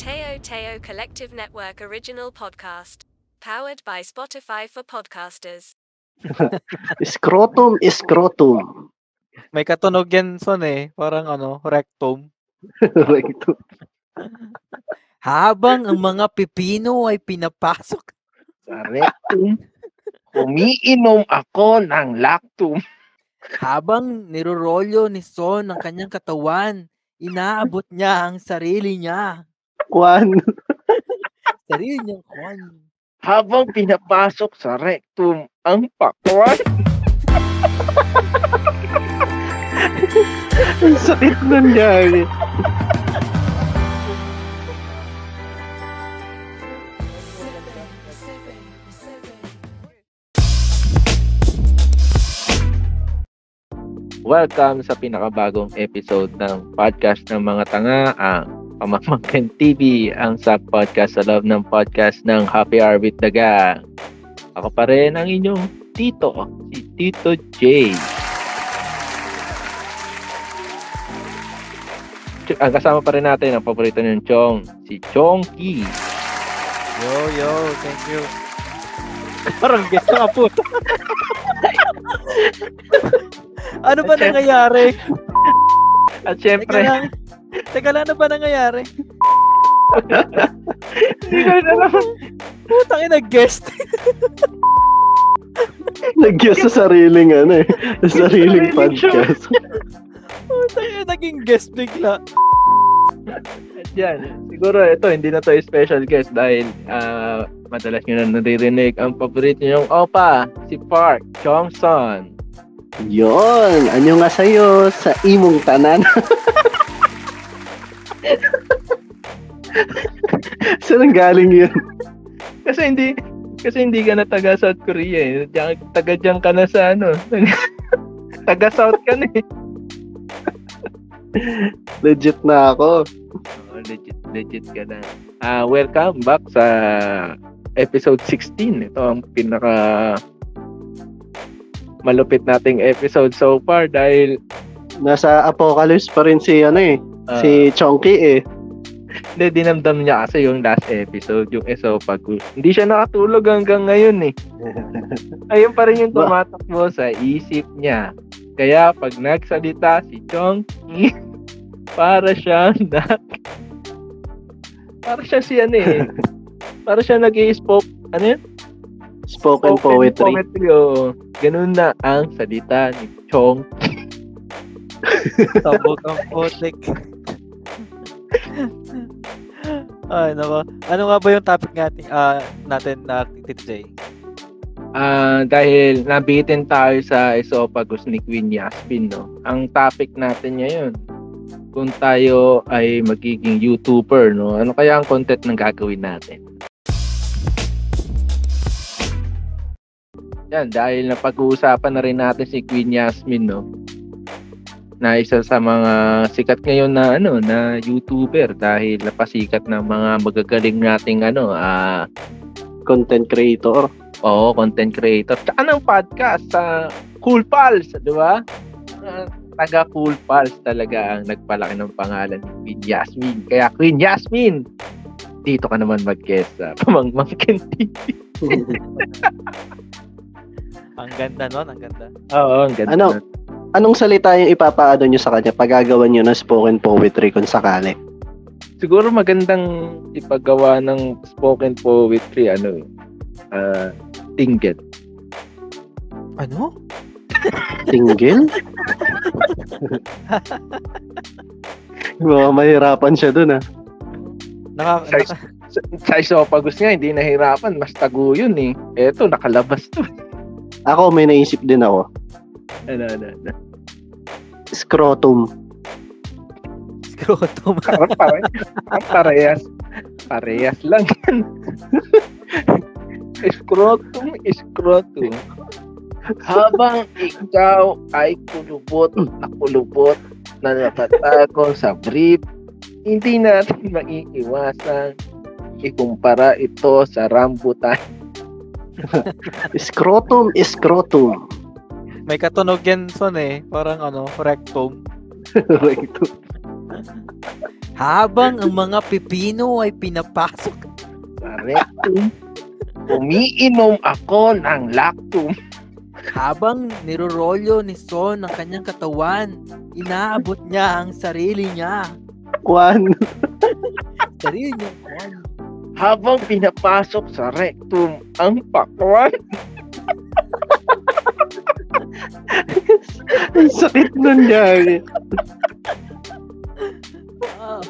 Teo Teo Collective Network original podcast. Powered by Spotify for podcasters. Scrotum, scrotum. May katunog yan, son eh. Parang ano, rectum. Rectum. Habang ang mga pipino ay pinapasok. Sa rectum, umiinom ako ng lactum. Habang nirorolyo ni Son ang kanyang katawan, inaabot niya ang sarili niya. Kwan. Sarili niyang kwan. Habang pinapasok sa rectum ang pakwan. Ang sakit nun yan. Welcome sa pinakabagong episode ng podcast ng mga tanga, ang Pamamangkin TV, ang sub-podcast sa love ng podcast ng Happy Hour with the Gang. Ako pa rin ang inyong tito, si Tito J. Ang kasama pa rin natin ang paborito niyong Chong, si Chong Ki. Yo, yo, thank you. Parang guest ka po. ano ba nangyayari? At syempre. Teka lang, ano ba nangyayari? hindi ko na naman Putang ina, guest. Nagyas sa sariling ano eh. Sa sariling podcast. Putang ina, naging guest bigla. At yan, siguro ito, hindi na to special guest dahil ah, madalas nyo na naririnig ang paborito nyong opa, si Park Johnson. Yon, anyo nga sa'yo sa imong tanan. Saan ang galing yun? Kasi hindi, kasi hindi ka na taga South Korea eh. Diyan, taga diyan ka na sa ano. taga South ka na eh. Legit na ako. Oo, legit, legit ka na. Ah, welcome back sa episode 16. Ito ang pinaka malupit nating episode so far dahil Nasa apocalypse pa rin si ano eh. Ah, si Chonky eh. Hindi, dinamdam niya kasi yung last episode, yung esophagus. Hindi siya nakatulog hanggang ngayon eh. Ayun pa rin yung tumatakbo sa isip niya. Kaya pag nagsalita si Chongki, para siya na... Para siya si ano eh. Para siya nag spoke ano yun? Spoken poetry. poetry oh. Ganun na ang salita ni Chong. Tabog ang putik. Ay, nako. Ano nga ba yung topic natin, ah natin na Tito J? Ah, dahil nabitin tayo sa esophagus ni Queen Yasmin, no? Ang topic natin ngayon, kung tayo ay magiging YouTuber, no? Ano kaya ang content ng gagawin natin? Yan, dahil napag-uusapan na rin natin si Queen Yasmin, no? Na isa sa mga sikat ngayon na ano na YouTuber dahil napasikat ng mga magagaling nating ano ah Content creator. Oo, content creator. Tsaka ng podcast sa Cool Pals, di ba? Uh, taga Cool Pals talaga ang nagpalaki ng pangalan ni Queen Yasmin. Kaya Queen Yasmin, dito ka naman mag-guest sa Pamangmangkin TV. Ang ganda nun, ang ganda. Oo, ang ganda. Ano? nun. Anong salita yung ipapaano nyo sa kanya pag gagawa nyo ng spoken poetry kung sakali? Siguro magandang ipagawa ng spoken poetry, ano, uh, tinggit. Ano? Tinggil? Baka mahirapan siya dun ah. Naka, Sa, sa, sa esophagus nga, hindi nahirapan. Mas tago yun eh. Eto, nakalabas to. Ako may naisip din ako. Ano, ano, ano. Scrotum. scrotum. Parang pare, parang parehas. Parehas lang yan. scrotum, scrotum. Habang ikaw ay kulubot na kulubot na nakatago sa brief, hindi natin maiiwasan ikumpara ito sa rambutan. Scrotum, scrotum. May katunog yan, son eh. Parang ano, rectum. Rectum. Habang ang mga pipino ay pinapasok Sa rectum, umiinom ako ng lactum. habang nirorolyo ni Son ang kanyang katawan, inaabot niya ang sarili niya. Kwan. Sarili niya. Juan. Habang pinapasok sa rectum ang pakwan. Ang sakit nun gagi. Ah,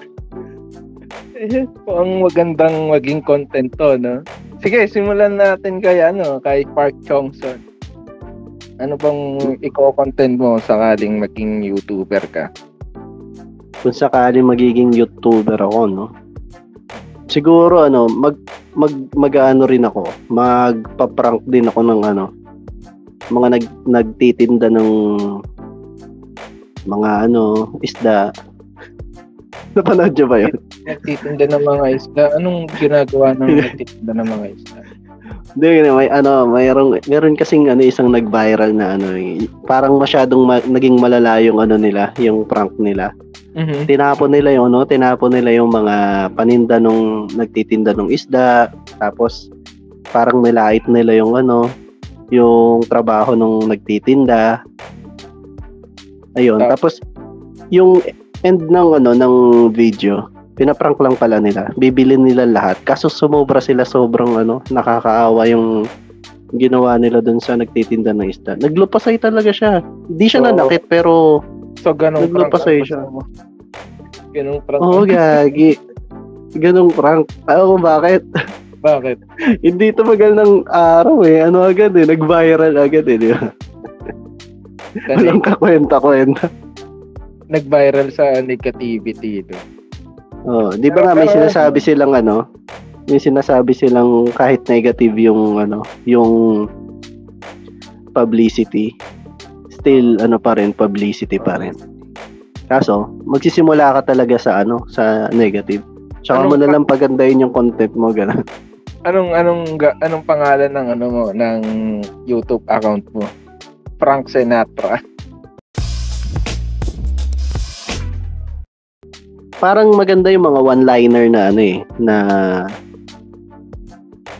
Eh, ang magandang maging content to, no? Sige, simulan natin kay ano, kay Park Chong-son. Ano bang i-content mo sakaling maging YouTuber ka? Kung sakali magiging YouTuber ako, no? Siguro, ano, mag, mag, mag-ano rin ako. Magpa-prank din ako ng ano, mga nag, nagtitinda ng mga ano, isda. Napanood niyo ba yun? Nagtitinda ng mga isda. Anong ginagawa ng nagtitinda ng mga isda? Hindi, may ano, mayroong, meron kasing ano, isang nag-viral na ano, parang masyadong ma- naging malala yung ano nila, yung prank nila. Mhm. tinapon nila yung ano, tinapon nila yung mga paninda nung nagtitinda ng isda, tapos parang nilait nila yung ano, yung trabaho nung nagtitinda. Ayun, Ta- tapos yung end ng ano ng video, pinaprank lang pala nila. Bibili nila lahat. Kaso sumobra sila sobrang ano, nakakaawa yung ginawa nila dun sa nagtitinda ng isda. Naglupasay talaga siya. Hindi siya Oo. nanakit pero So, ganong Naglupasay ang siya. Ganong prank. Oo, gagi. Ganong prank. Alam ko bakit? Bakit? Hindi tumagal ng araw eh. Ano agad eh. Nag-viral agad eh. Di ba? Kasi Walang kakwenta-kwenta. nag-viral sa negativity ito. Oh, di ba nga may sinasabi silang ano? May sinasabi silang kahit negative yung ano, yung publicity. Still ano pa rin, publicity pa rin. Kaso, magsisimula ka talaga sa ano, sa negative. Tsaka Anong mo na lang pagandahin yung content mo, gano'n. Anong anong ga- anong pangalan ng ano mo ng YouTube account mo? Frank Sinatra. parang maganda yung mga one-liner na ano eh, na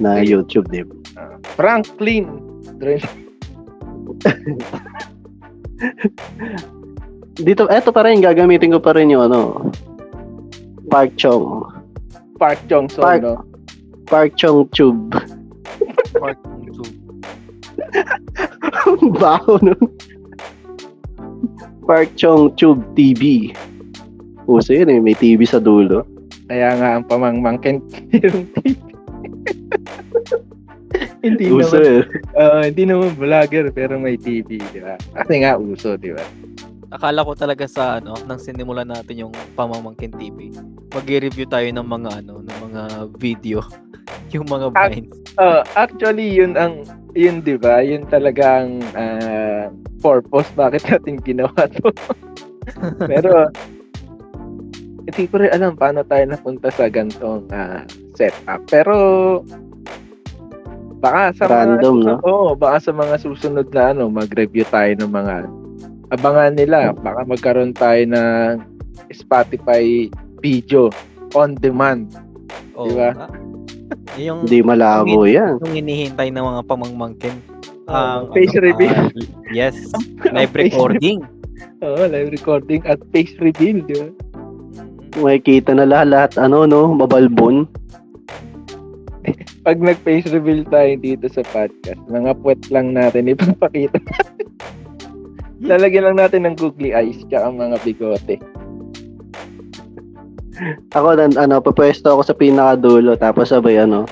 na Okay. YouTube, di ba? Franklin. Dre- Dito, eto pa rin, gagamitin ko pa rin yung ano, Park Chong. Park Jong-son, Park- no? Park Chong Tube. Park YouTube. Baho nun. Park Chong Tube TV. Uso yun eh, may TV sa dulo. Kaya nga ang pamangmangkin yung TV. hindi Uso naman, eh. ah, hindi naman vlogger pero may TV, di ba? Kasi nga uso, di ba? Akala ko talaga sa ano, nang sinimulan natin yung Pamamangkin TV, mag-review tayo ng mga ano, ng mga video, yung mga vines. Uh, actually, yun ang, yun di ba? Yun talagang ah, purpose bakit natin ginawa to. Pero, hindi ko rin alam paano tayo napunta sa gantong ah, setup. Pero, baka sa Random, mga, no? Oo, baka sa mga susunod na ano, mag-review tayo ng mga abangan nila. Baka magkaroon tayo ng Spotify video on demand. Oo diba? nga. yung, Hindi malabo yan. yung hinihintay ng mga pamangmangkin. Oo, ang face ano, reveal. ah, yes, live recording. Oo, live recording at face reveal, di ba? Mm. Makikita na lahat, ano, no, mabalbon. Pag nag-face reveal tayo dito sa podcast, mga puwet lang natin ipapakita. Lalagyan lang natin ng googly eyes tsaka mga bigote. Ako, nan, ano, papwesto ako sa pinakadulo, tapos sabay, ano,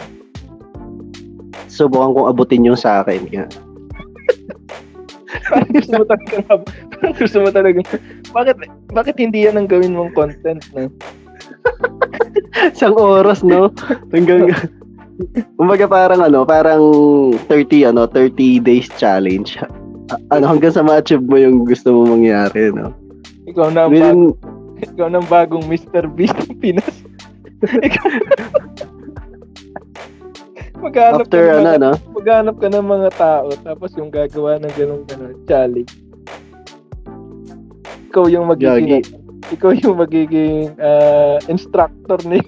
subukan kong abutin yung sa akin. Kaya, Parang gusto mo talaga parang gusto mo talaga bakit bakit hindi yan ang gawin mong content na Isang oras, no? Hanggang, kumbaga parang ano, parang 30, ano, 30 days challenge. Ano, hanggang sa ma-achieve mo yung gusto mo mangyari, no? ikaw na ang, bag, Within, ikaw na bagong Mr. Beast ng Pinas. Ikaw- Maghanap after, ka ano, mga, no? maghanap ka ng mga tao tapos yung gagawa ng ganun ganun challenge. Ikaw yung magiging Gagi. ikaw yung magiging ah, instructor ni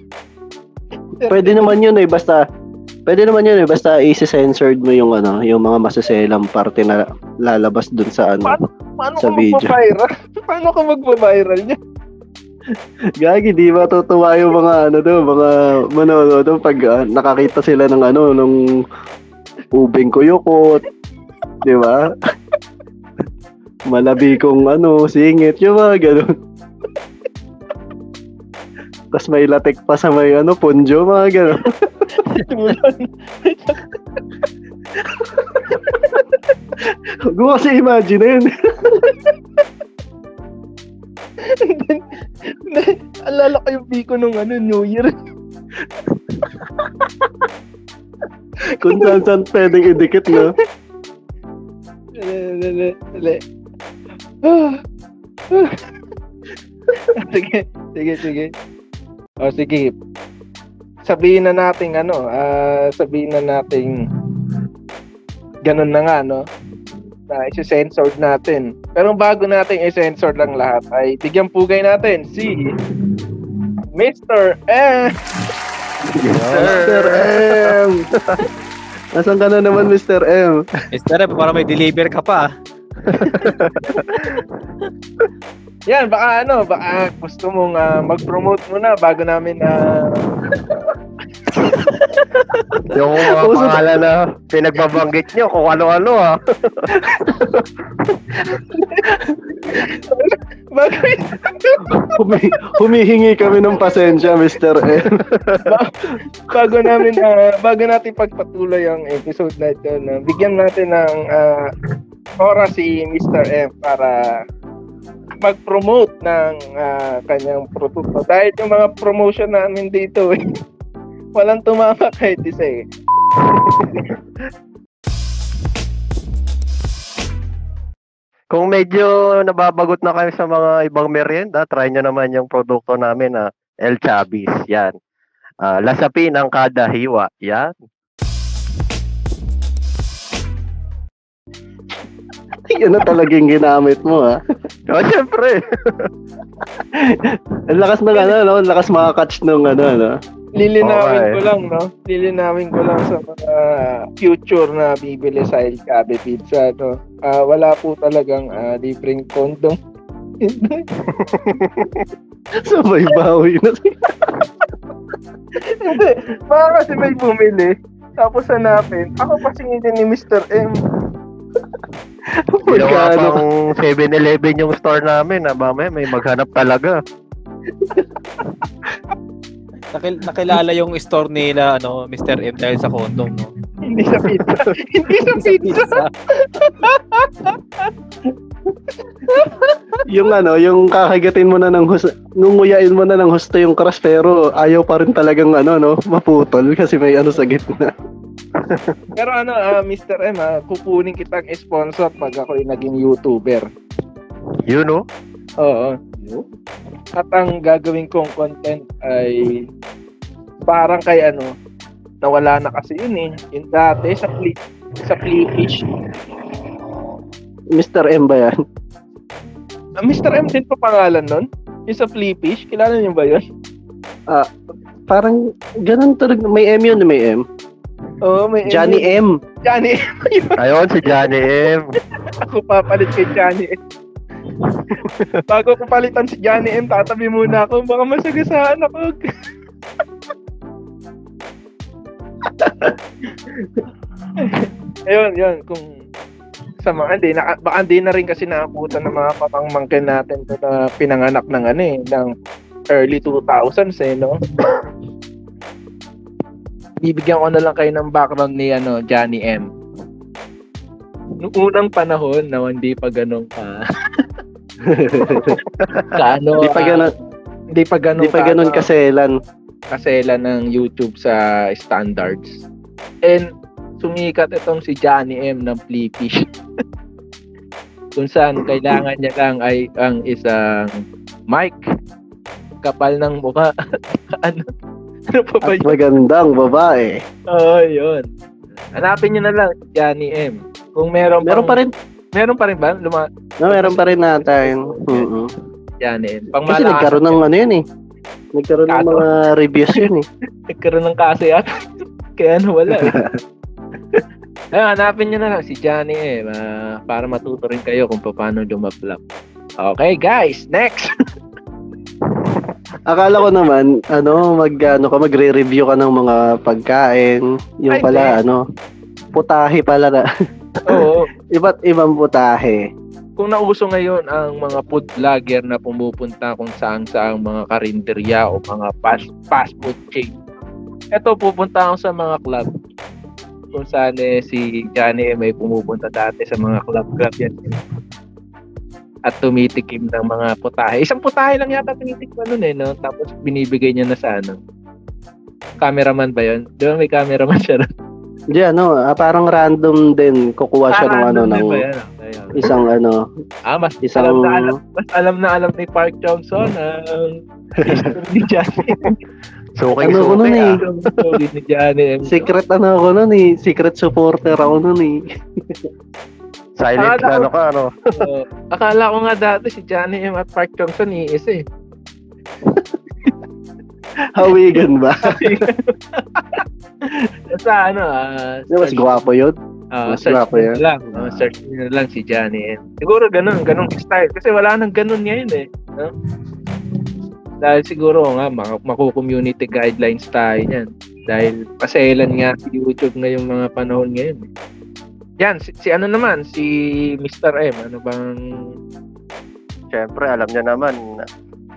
Pwede naman yun eh, basta Pwede naman yun eh, basta isi-censored mo yung ano, yung mga masaselang parte na lalabas dun sa ano. Paano Paano Sa video. magpa-viral? Paano ka magpa-viral niya? Gagi, di ba tutuwa yung mga ano do, mga manonood do pag ah, nakakita sila ng ano, nung ubing kuyukot, di ba? Malabi kong ano, singit, yung mga ganun. Tapos may latik pa sa may ano, punjo, mga ganun. Tulon. Huwag kasi imagine yun. Alala ko yung biko nung ano, New Year. Kung saan saan pwedeng idikit, no? Ah. Ah. sige, sige, sige. O sige. Sabihin na natin ano, ah sabihin na natin ganun na nga, no? Na isi-censored natin. Pero bago natin i-censor lang lahat, ay bigyan pugay natin si Mr. M. Mr. M! Nasaan ka na naman, Mr. M? Mister, para may deliver ka pa. ah. Yan, baka ano, baka gusto mong ah, mag-promote muna bago namin ah, na Yung mga Uso- pangalan na pinagbabanggit nyo kung ano-ano ah. bago, Humi- humihingi kami ng pasensya, Mr. M. bago namin ah, bago natin pagpatuloy ang episode na ito, na bigyan natin ng ah, oras si Mr. M para mag-promote ng ah, kanyang produkto. Dahil yung mga promotion namin dito, eh, walang tumama kahit isa eh. Kung medyo nababagot na kayo sa mga ibang merienda, try nyo naman yung produkto namin na El Chabis. Yan. Ah, lasapin ang kada hiwa. Yan. Yan na talaga yung ginamit mo, ha? O, syempre. Ang lakas ng ano, no? Ang lakas makakatch ng ano, no? Lilinawin Okay. ko lang, no? Lilinawin ko lang sa mga future na bibili sa El Cabe Pizza, no? Ah, wala po talagang ah, libreng condom. Sabay bawi na siya. Hindi. Baka kasi may bumili. Tapos hanapin. Ako pa singilin ni Mr. M. Ginawa Magkano? pang 7-Eleven yung store namin. Ah, mamaya may maghanap talaga. Nakil- nakilala yung store nila, ano, Mr. M dahil sa condom, no? Hindi sa pizza. Hindi sa pizza. yung ano, yung kakagatin mo na ng husto, ngunguyain mo na ng husto yung crush pero ayaw pa rin talagang ano, no? Maputol kasi may ano sa gitna. Pero ano, ah, Mr. M, ah, kukunin kitang sponsor pag ako yung naging YouTuber. You know? Oo. At ang gagawin kong content ay parang kay ano, nawala na kasi yun eh. Yung dati sa flip, sa Flipish. Mr. M ba yan? Ah, Mr. M din pa pangalan nun? Yung sa Flipish, kilala niyo ba yun? Parang ganun talaga. May M yun, may M. Oo, may Johnny M. Johnny M. Ayun, si Johnny M. Ako papalit kay Johnny M. Bago ko palitan si Johnny M, tatabi muna ako. Baka masagasaan ako. Ayun, yun. Kung sa mga hindi, naka, baka hindi na rin kasi naabutan ng mga papangmangkin natin to na pinanganak ng ano eh, ng early 2000s eh, no? Bibigyan ko na lang kayo ng background ni ano, Johnny M. Noong unang panahon na hindi pa ganun ka kaano Di pa ganun, hindi pa ganun di pa ganun kaselan. kasela ng YouTube sa standards. And sumikat itong si Johnny M ng Flippy. Kung saan kailangan niya lang ay ang isang mic, kapal ng mukha. ano? Ano pa ba At yun? magandang babae. Oo, yun. Hanapin niyo na lang Johnny M. Kung meron Meron pa rin, Meron pa rin ba? Luma, no, meron pa rin natin. Mm-mm. Yan eh. Pang Kasi nagkaroon ng ano yun eh. Nagkaroon ng mga reviews yun eh. nagkaroon ng kaso yata. Kaya nawala eh. Ayun, hanapin nyo na lang si Johnny eh. ma- para matuto rin kayo kung paano lumablap. Okay, guys. Next. Akala ko naman, ano, mag, ano ka, magre-review ka ng mga pagkain. Yung Ay, pala, ano, putahe pala na. Oo. Iba't ibang putahe. kung nauso ngayon ang mga food vlogger na pumupunta kung saan saang mga karinderya o mga fast, fast food chain. Ito, pupunta ako sa mga club. Kung saan eh, si Johnny eh, may pumupunta dati sa mga club-club yan. At tumitikim ng mga putahe. Isang putahe lang yata tinitikman nun eh, no? Tapos binibigay niya na sa ano. Cameraman ba yun? Di ba may cameraman siya ron? Hindi, ano, ah, parang random din. Kukuha siya ng ano, ng? Ayun. isang ano, Ah, mas isang, alam na alam, mas alam na alam ni Park Johnson ang history ni Johnny. Suking Ano ko suki nun eh. ah. Ang Johnny. Secret ano ako nun eh. Secret supporter ako nun eh. Silent Akala ano ka, ano. Oo. akala ko nga dati si Johnny M. at Park Johnson iisa eh. Hawigan ba? Sa ano, ah, Di, Mas gwapo yun. ah, mas gwapo na lang. ah, search nyo lang si Johnny M. Siguro ganun, ganun style. Kasi wala nang ganun ngayon eh. No? Dahil siguro nga, mak- maku-community guidelines tayo niyan. Dahil paselan nga si YouTube na yung mga panahon ngayon. eh. Yan, si, si ano naman, si Mr. M. Ano bang... Siyempre, alam niyo naman,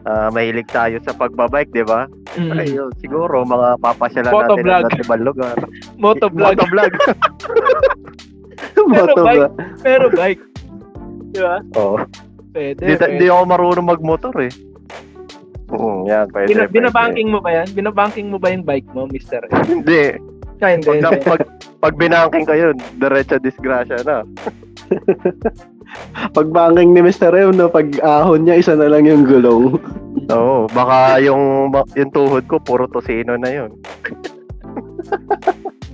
ah, mahilig tayo sa pagbabike, di ba? Mm, Ay, yun, siguro, mga papasyalan natin ng ibang lugar. motovlog. Motovlog. Moto bike. pero bike. Di ba? Oo. Pwede. Di, pwede. di ako marunong magmotor eh. Mm, yan, pwede. Bina, pwede. binabanking mo ba yan? Binabanking mo ba yung bike mo, Mr. M? Hindi. Kaya hindi. Pag, pag, pag binanking ka yun, diretso disgrasya na. Pag banking ni Mr. M, no, pag ahon niya, isa na lang yung gulong. Oo, baka yung, yung tuhod ko, puro tosino na yun.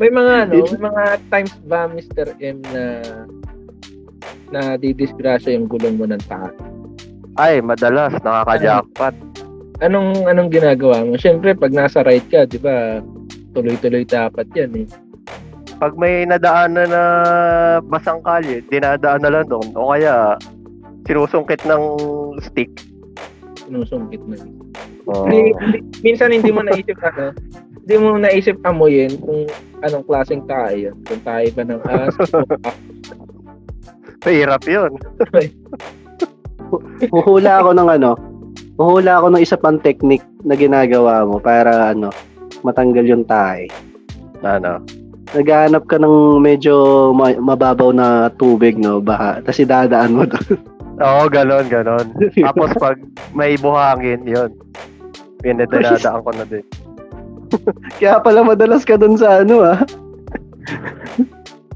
May mga ano, may mga times ba Mr. M na na didisgrasya yung gulong mo ng taas. Ay, madalas, nakaka-jackpot. Anong anong ginagawa mo? Siyempre, pag nasa ride ka, 'di ba? Tuloy-tuloy dapat 'yan eh. Pag may nadaanan na basang kalye, dinadaan na lang doon. O kaya, sinusungkit ng stick. Sinusungkit mo. Oo. Hindi, hindi- minsan hindi mo naisip ano, hindi mo naisip amuyin kung anong klaseng tayo yun. Kung tayo ba ng as, Mahirap yun. Huhula ako ng ano, huhula ako ng isa pang technique na ginagawa mo para ano, matanggal yung tae. Ano? Naghahanap ka ng medyo ma- mababaw na tubig, no, baha. Tapos idadaan mo doon. Oo, ganon, ganon. Tapos pag may buhangin, yun. Pinadadaan ko na din. Kaya pala madalas ka doon sa ano, ah.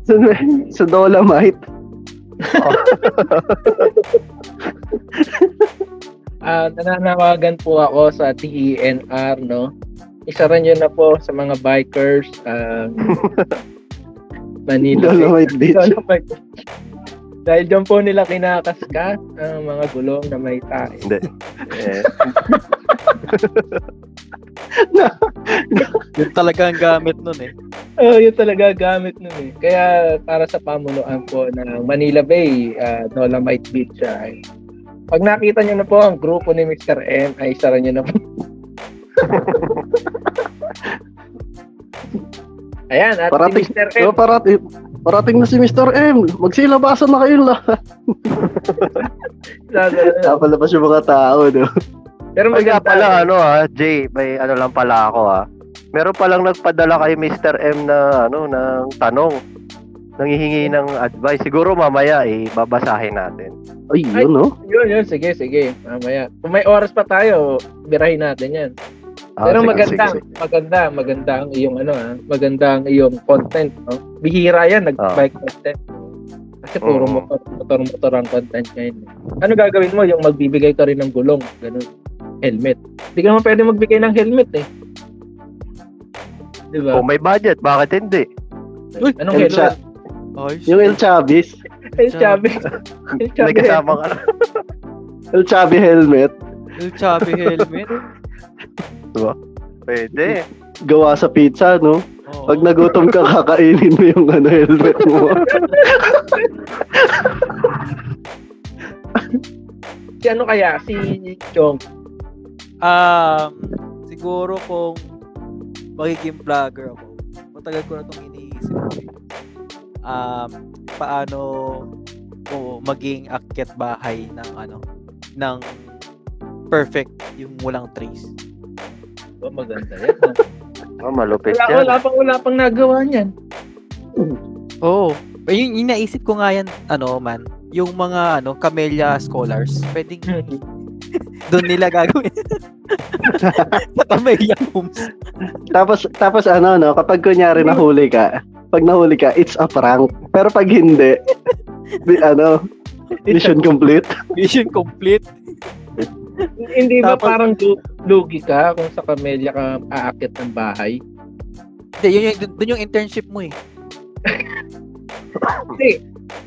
sa, sa Dolomite. Ah, nananawagan po ako sa DENR, no? Isa rin yun na po sa mga bikers, um, Manila. Dolomite Beach. Dolomite. Dahil dyan po nila kinakaskas ang mga gulong na may tae. Eh, Yun talaga ang gamit nun eh. Oh, yun talaga gamit nun eh. Kaya para sa pamunuan po ng Manila Bay, ah, Dolomite Beach siya. ay pag nakita nyo na po ang grupo ni Mr. M, ay isa rin nyo na po. Ayan, at Parating- si Mr. M, So, parating, parating na si Mr. M. Magsilabasan na kayo lahat. Napalabas yung mga tao, no? pero Ay nga maganda. pala, ano ah, Jay, may ano lang pala ako ah. Meron palang nagpadala kay Mr. M na ano ng tanong. Nangihingi ng advice. Siguro mamaya eh babasahin natin. Ay, yun, no? Yun, yun, sige, sige. Mamaya. Kung may oras pa tayo, birahin natin yan. Ah, Pero sige, maganda, sige, sige. maganda, maganda ang iyong ano ah, maganda ang iyong content, no? Bihira yan nag-bike content. Kasi puro Oo. motor, motor, motor ang content ngayon. eh. Ano gagawin mo? Yung magbibigay ka rin ng gulong, ganun. Helmet. Hindi ka naman pwede magbigay ng helmet eh. Di ba? Kung may budget, bakit hindi? Uy, Anong El Cha- helmet? Ayos. yung El Chavez. El Chabe. El May Chabe. kasamang ano. El Chavi helmet. El Chubby helmet. Pwede. Gawa sa pizza, no? Oo. Pag nagutom ka, kakainin mo yung ano, helmet mo. Si ano kaya? Si Chong. Um, siguro kung magiging vlogger ako, matagal ko na itong iniisip ko eh. Um, paano ko maging akyat bahay ng ano, ng perfect yung walang trace. Ba, maganda yan. Oh, malupit wala, yan. wala pang wala pang nagawa niyan. Oo. Oh, yun, yung naisip ko nga yan, ano man, yung mga ano, camellia scholars, pwedeng doon nila gagawin. Sa camellia homes. tapos, tapos ano, no? Kapag kunyari nahuli ka, pag nahuli ka, it's a prank. Pero pag hindi, di, ano, mission complete. Mission complete. Hindi ba Tapos- parang lu- lugi ka kung sa Camellia ka aakit ng bahay? Hindi, yun, yung, doon yung internship mo eh. Hindi.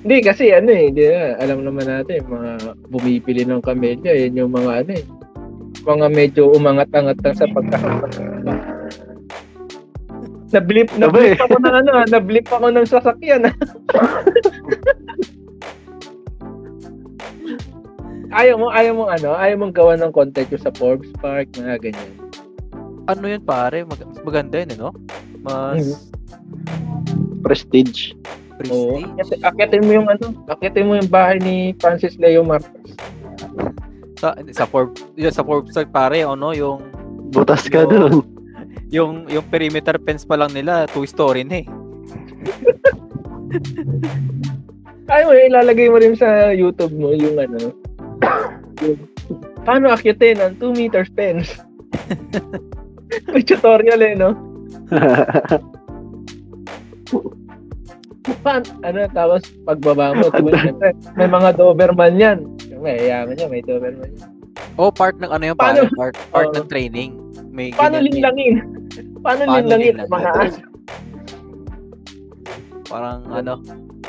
Hindi kasi ano eh, di ba? alam naman natin, mga bumipili ng Camellia, yun yung mga ano eh. Mga medyo umangat-angat lang sa pagkakapat. Na-blip, na-blip ako ng ano, ah, na-blip ako ng sasakyan. ayaw mo, ayaw mo ano, ayaw mong gawa ng content yung sa Forbes Park, mga ganyan. Ano yun pare? Mag- mas maganda yun eh, no? Mas Prestige. Oo. prestige. Kasi akitin mo yung ano, akitin mo yung bahay ni Francis Leo Marcos. Sa, sa Forbes, yun, sa Forbes Park, pare, ano, yung Butas ka Oo. dun. yung yung perimeter fence pa lang nila, two story na eh. Ayaw mo, ilalagay mo rin sa YouTube mo yung ano, paano akitin ang 2 meters fence? May tutorial eh, no? Pan, ano, tapos pagbaba mo, may mga Doberman yan. May yaman niya, may Doberman yan. Oh, part ng ano yung Paano- pare, part, part Oo. ng training. May Paano linlangin? Paano, Paano linlangin ang linlangin? mga aso? Parang ano,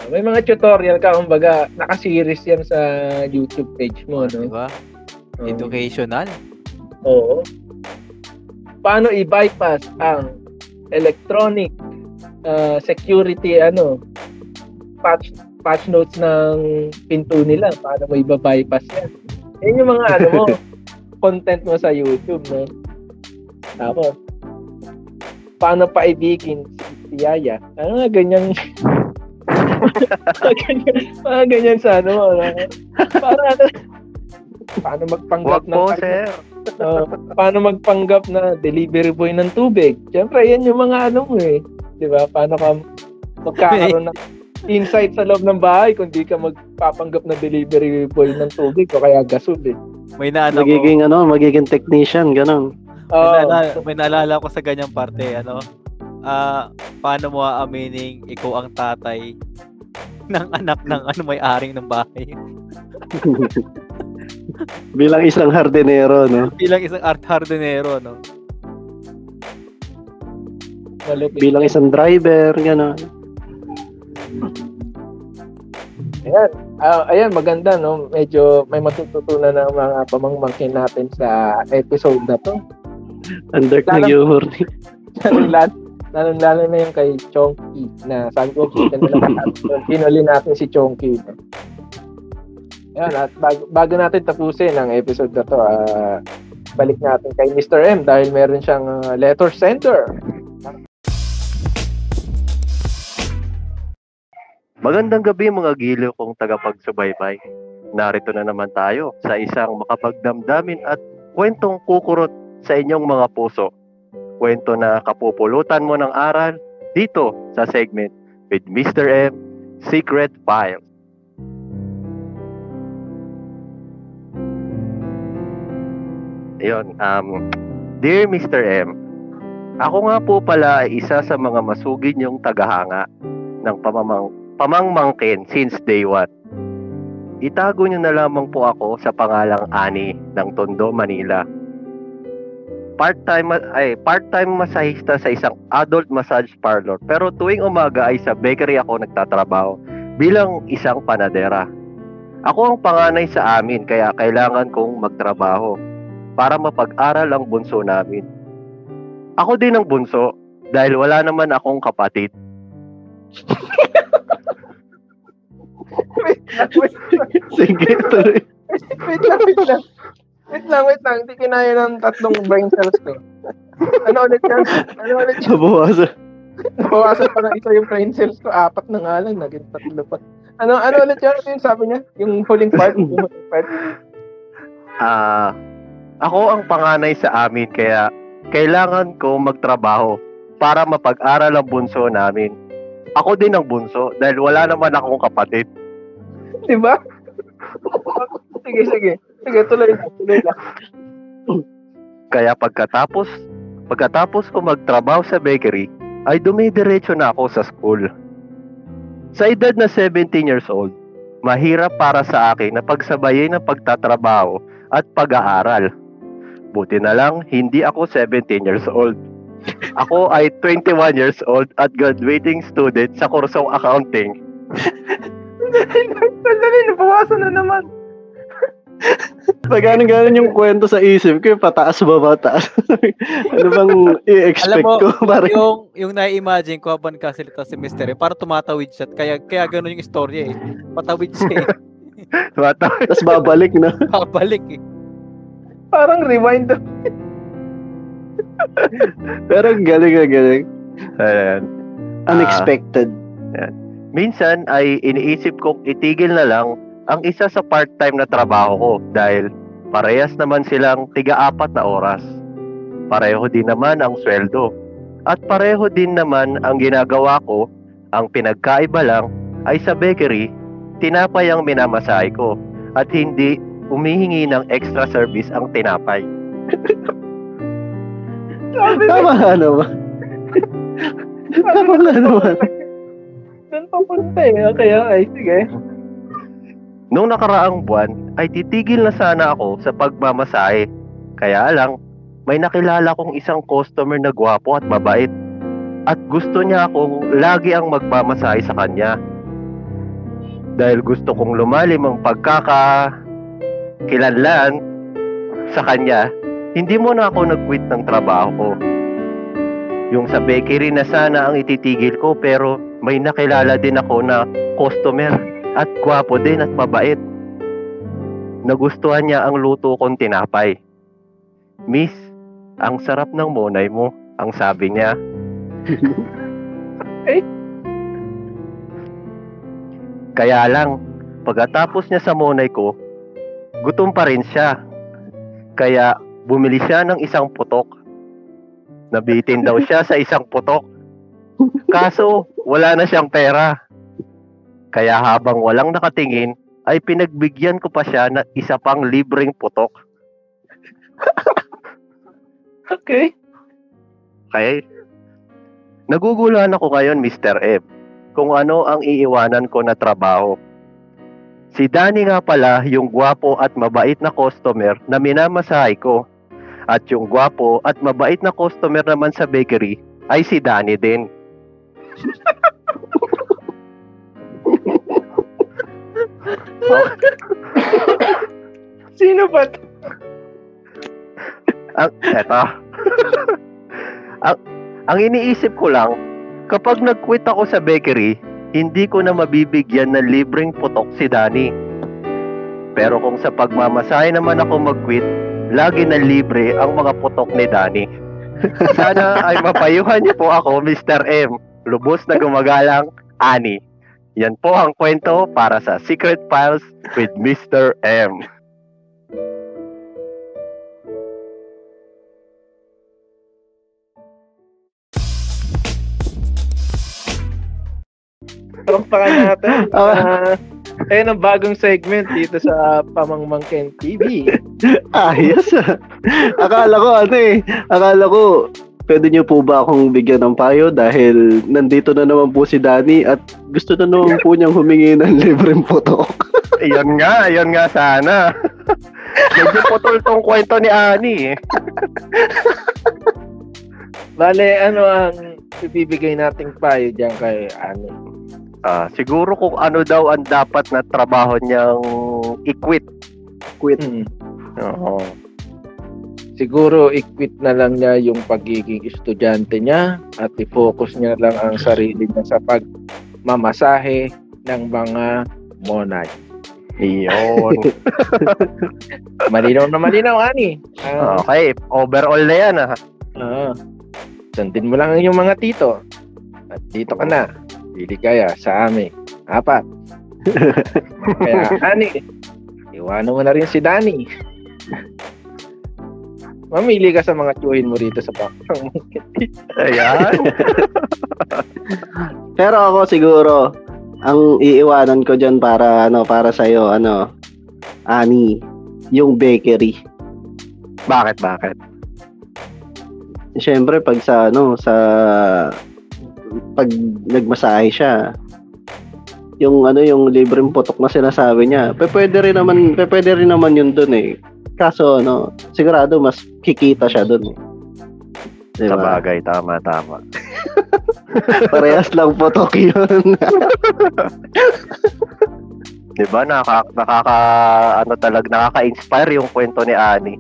May mga tutorial ka, kumbaga, naka-series yan sa YouTube page mo, no? ba? Oo. Educational. Oo. Paano i-bypass ang electronic uh, security ano patch patch notes ng pinto nila paano mo i-bypass yan yan yung mga ano mo content mo sa YouTube no tapos paano pa ibigin si Yaya ano nga ganyan mga ganyan, mga ganyan sa ano mo no? para ano paano magpanggap Wag ng po, sir. Oo. paano magpanggap na delivery boy ng tubig. Siyempre, yan yung mga ano mo eh. Di ba? Paano ka magkakaroon ng insight sa loob ng bahay kung di ka magpapanggap na delivery boy ng tubig o kaya gasol eh. May naalala ko, Magiging ano, magiging technician, ganun. may, Oo. naalala, may naalala ko sa ganyang parte, ano, ah, paano mo aaminin ikaw ang tatay ng anak ng ano may-aring ng bahay. Bilang isang hardinero, no? Bilang isang art hardenero, no? malupit. Bilang isang driver, gano'n. Ayan. Ah, ayan, maganda, no? Medyo may matututunan ng mga pamangmangkin natin sa episode na to. Ang dark ng Lalo- humor ni. lalo, lalo, lalo na yung kay Chonky na sabi ko, kita nila pinuli natin si Chonky. Ayan, at bago, bago natin tapusin ang episode na to, ah, balik natin kay Mr. M dahil meron siyang ah, letter sender. Magandang gabi mga giliw kong tagapagsubaybay. Narito na naman tayo sa isang makapagdamdamin at kwentong kukurot sa inyong mga puso. Kwento na kapupulutan mo ng aral dito sa segment with Mr. M Secret Files. Ayun, um, Dear Mr. M, ako nga po pala ay isa sa mga masugid yung tagahanga ng pamamang pamangmangkin since day one. Itago niyo na lamang po ako sa pangalang Ani ng Tondo, Manila. Part-time ay part-time masahista sa isang adult massage parlor pero tuwing umaga ay sa bakery ako nagtatrabaho bilang isang panadera. Ako ang panganay sa amin kaya kailangan kong magtrabaho. para mapag-aral ang bunso namin. Ako din ang bunso dahil wala naman akong kapatid. Sige, tuloy. Wait lang, wait lang. Wait lang, wait lang. Hindi kinaya ng tatlong brain cells ko. Ano ulit yan? Ano ulit yan? Nabawasan. Nabawasan pa ng isa yung brain cells ko. Apat na nga lang. Naging tatlo pa. Ano, ano ulit yan? Ano yung sabi niya? Yung huling part? Yung huling part? Ah, ako ang panganay sa amin kaya kailangan ko magtrabaho para mapag-aral ang bunso namin. Ako din ang bunso dahil wala naman akong kapatid. Di ba? sige, sige. Sige, tuloy lang. Tuloy lang. Kaya pagkatapos, pagkatapos ko magtrabaho sa bakery, ay dumidiretso na ako sa school. Sa edad na 17 years old, mahirap para sa akin na pagsabayin ang pagtatrabaho at pag-aaral. Buti na lang, hindi ako 17 years old. Ako ay 21 years old at graduating student sa kursong accounting. Sandali, nabawasan na naman. Pag ganun ganun yung kwento sa isip ko, pataas baba, taas. ano bang i-expect Alam mo, ko? Parang, yung, yung na-imagine ko habang kasalita si Mr. Eh, para tumatawid siya. Kaya, kaya ganun yung istorya eh. Patawid siya eh. Tapos babalik na. Babalik eh. Parang rewind. Pero galing na galing. Ayan. Ah, Unexpected. Minsan ay iniisip kong itigil na lang ang isa sa part-time na trabaho ko dahil parehas naman silang tiga-apat na oras. Pareho din naman ang sweldo. At pareho din naman ang ginagawa ko, ang pinagkaiba lang ay sa bakery, tinapay ang minamasahe ko at hindi umihingi ng extra service ang tinapay. Tama nga naman. Tama nga naman. Doon papunta eh. Kaya ay, sige. Nung nakaraang buwan ay titigil na sana ako sa pagmamasahe. Kaya lang, may nakilala kong isang customer na gwapo at mabait. At gusto niya akong lagi ang magmamasahe sa kanya. Dahil gusto kong lumalim ang pagkaka kilanlan sa kanya, hindi mo na ako nag-quit ng trabaho ko. Yung sa bakery na sana ang ititigil ko pero may nakilala din ako na customer at gwapo din at mabait. Nagustuhan niya ang luto kong tinapay. Miss, ang sarap ng monay mo, ang sabi niya. Okay. Kaya lang, pagkatapos niya sa monay ko, gutom pa rin siya. Kaya bumili siya ng isang putok. Nabitin daw siya sa isang putok. Kaso, wala na siyang pera. Kaya habang walang nakatingin, ay pinagbigyan ko pa siya ng isa pang libreng putok. Okay. Kaya, naguguluhan ako ngayon, Mr. M, kung ano ang iiwanan ko na trabaho. Si Danny nga pala yung gwapo at mabait na customer na minamasahay ko. At yung gwapo at mabait na customer naman sa bakery ay si Danny din. Sino ba to? Ang, eto. ang, ang iniisip ko lang, kapag nag-quit ako sa bakery, hindi ko na mabibigyan ng libreng putok si Danny. Pero kung sa pagmamasahe naman ako mag-quit, lagi na libre ang mga putok ni Danny. Sana ay mapayuhan niyo po ako, Mr. M. Lubos na gumagalang, Ani. Yan po ang kwento para sa Secret Files with Mr. M. Tampakan natin. Uh, ayun ang bagong segment dito sa Pamangmangken TV. Ayos ah. Akala ko ano eh. Akala ko pwede niyo po ba akong bigyan ng payo dahil nandito na naman po si Danny at gusto na naman po niyang humingi ng libreng putok. Iyon nga, iyon nga sana. Medyo putol tong kwento ni Ani eh. Bale, ano ang ibibigay nating payo dyan kay Ani? Ah, siguro kung ano daw ang dapat na trabaho niyang i-quit. Quit. Hmm. Oo. Siguro i-quit na lang niya yung pagiging estudyante niya at i-focus niya lang ang sarili niya sa pagmamasahe ng mga monay. Iyon. Malinaw na malinaw, ani. Ah, okay, overall na yan ah. ah. Sundin mo lang yung mga tito. At dito ka na. Pili kaya sa amin. Apat. Kaya, ani, iwanan mo na rin si Danny. Mamili ka sa mga tiyuhin mo rito sa bakang Ayan. Pero ako siguro, ang iiwanan ko dyan para, ano, para sa'yo, ano, Ani, yung bakery. bakit, bakit? Siyempre, pag sa, ano, sa, pag nagmasahe siya, yung ano yung libreng putok na sinasabi niya. Pe, pwede rin naman, pe, pwede rin naman yun dun eh. Kaso ano, sigurado mas kikita siya dun eh. Sa Diba? bagay, tama, tama. Parehas lang putok yun. Di ba? Nakaka, nakaka, ano talaga, nakaka-inspire yung kwento ni Ani.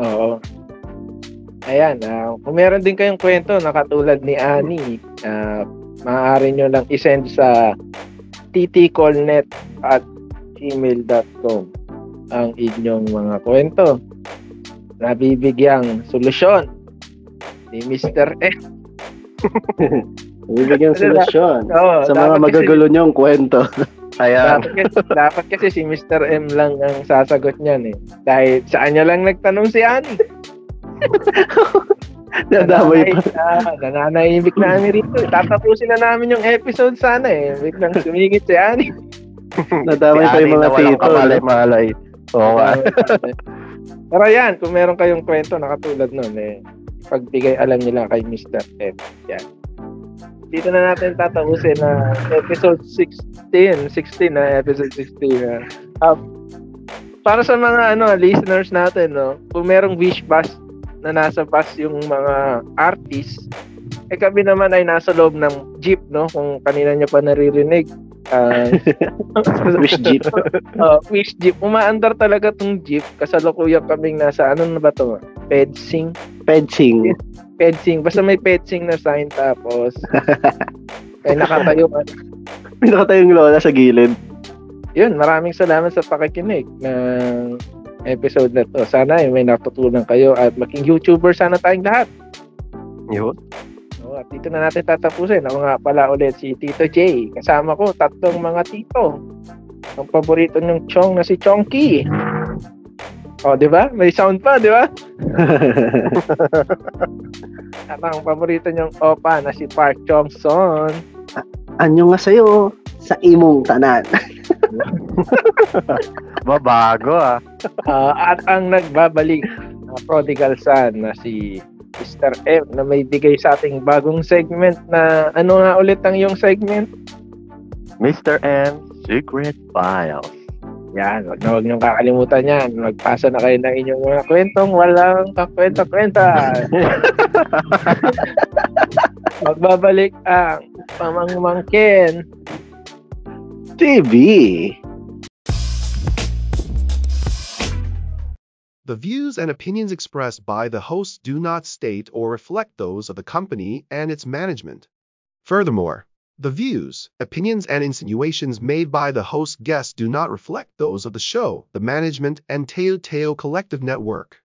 Oo. Ayan, ah, kung meron din kayong kwento na katulad ni Ani, ah, maaari nyo lang isend sa ttcallnet at gmail.com ang inyong mga kwento. Nabibigyang solusyon ni Mr. F. Bibigyan solusyon Oo, sa mga kasi- magagulo niyong kwento. Ayan. Dapat kasi, dapat kasi si Mr. M lang ang sasagot niyan eh. Dahil saan niya lang nagtanong si Ani. Nadamay pa. Ah, nananahimik na kami rito. Tatapusin na namin yung episode sana eh. Biglang sumingit si Ani. Nadamay pa yung mga walang tito. no? Oo nga. Pero yan, kung meron kayong kwento na katulad nun eh, pagbigay alam nila kay Mr. M. Yan. Dito na natin tatapusin na episode 16. 16 na episode 16 na. Ah, para sa mga ano listeners natin, no, kung merong wish bus na nasa bus yung mga artist, eh kami naman ay nasa loob ng jeep, no? Kung kanina nyo pa naririnig. Ah, Wish jeep. Oh, wish jeep. Umaandar talaga tong jeep. Kasalukuyan kaming nasa, ano na ba to? Pedsing. Fencing. Pedsing. Basta may pedsing na sign tapos ay nakatayo ka. Pinakatay yung lola sa gilid. Yun, maraming salamat sa pakikinig ng episode na to. Sana ay may natutunan kayo at maging YouTuber sana tayong lahat. Yun. At dito na natin tatapusin. Ako nga pala ulit si Tito J. Kasama ko tatlong mga tito. Ang paborito niyong chong na si Chonky. Oh, di ba? May sound pa, di ba? At ang paborito niyong opa na si Park Chong Son. Anyo nga sa'yo sa imong tanan. Mabago ah. Ah, at ang nagbabalik na prodigal son na si Mr. M na may bigay sa ating bagong segment na ano nga ulit ang yung segment? Mr. M, Secret Files. Yan, wag na wag niyong kakalimutan yan. Magpasa na kayo ng inyong mga kwentong walang kakwenta-kwenta. Magbabalik ang pamangmangkin. TV. The views and opinions expressed by the hosts do not state or reflect those of the company and its management. Furthermore, the views, opinions, and insinuations made by the host guests do not reflect those of the show, the management, and Teo Teo Collective Network.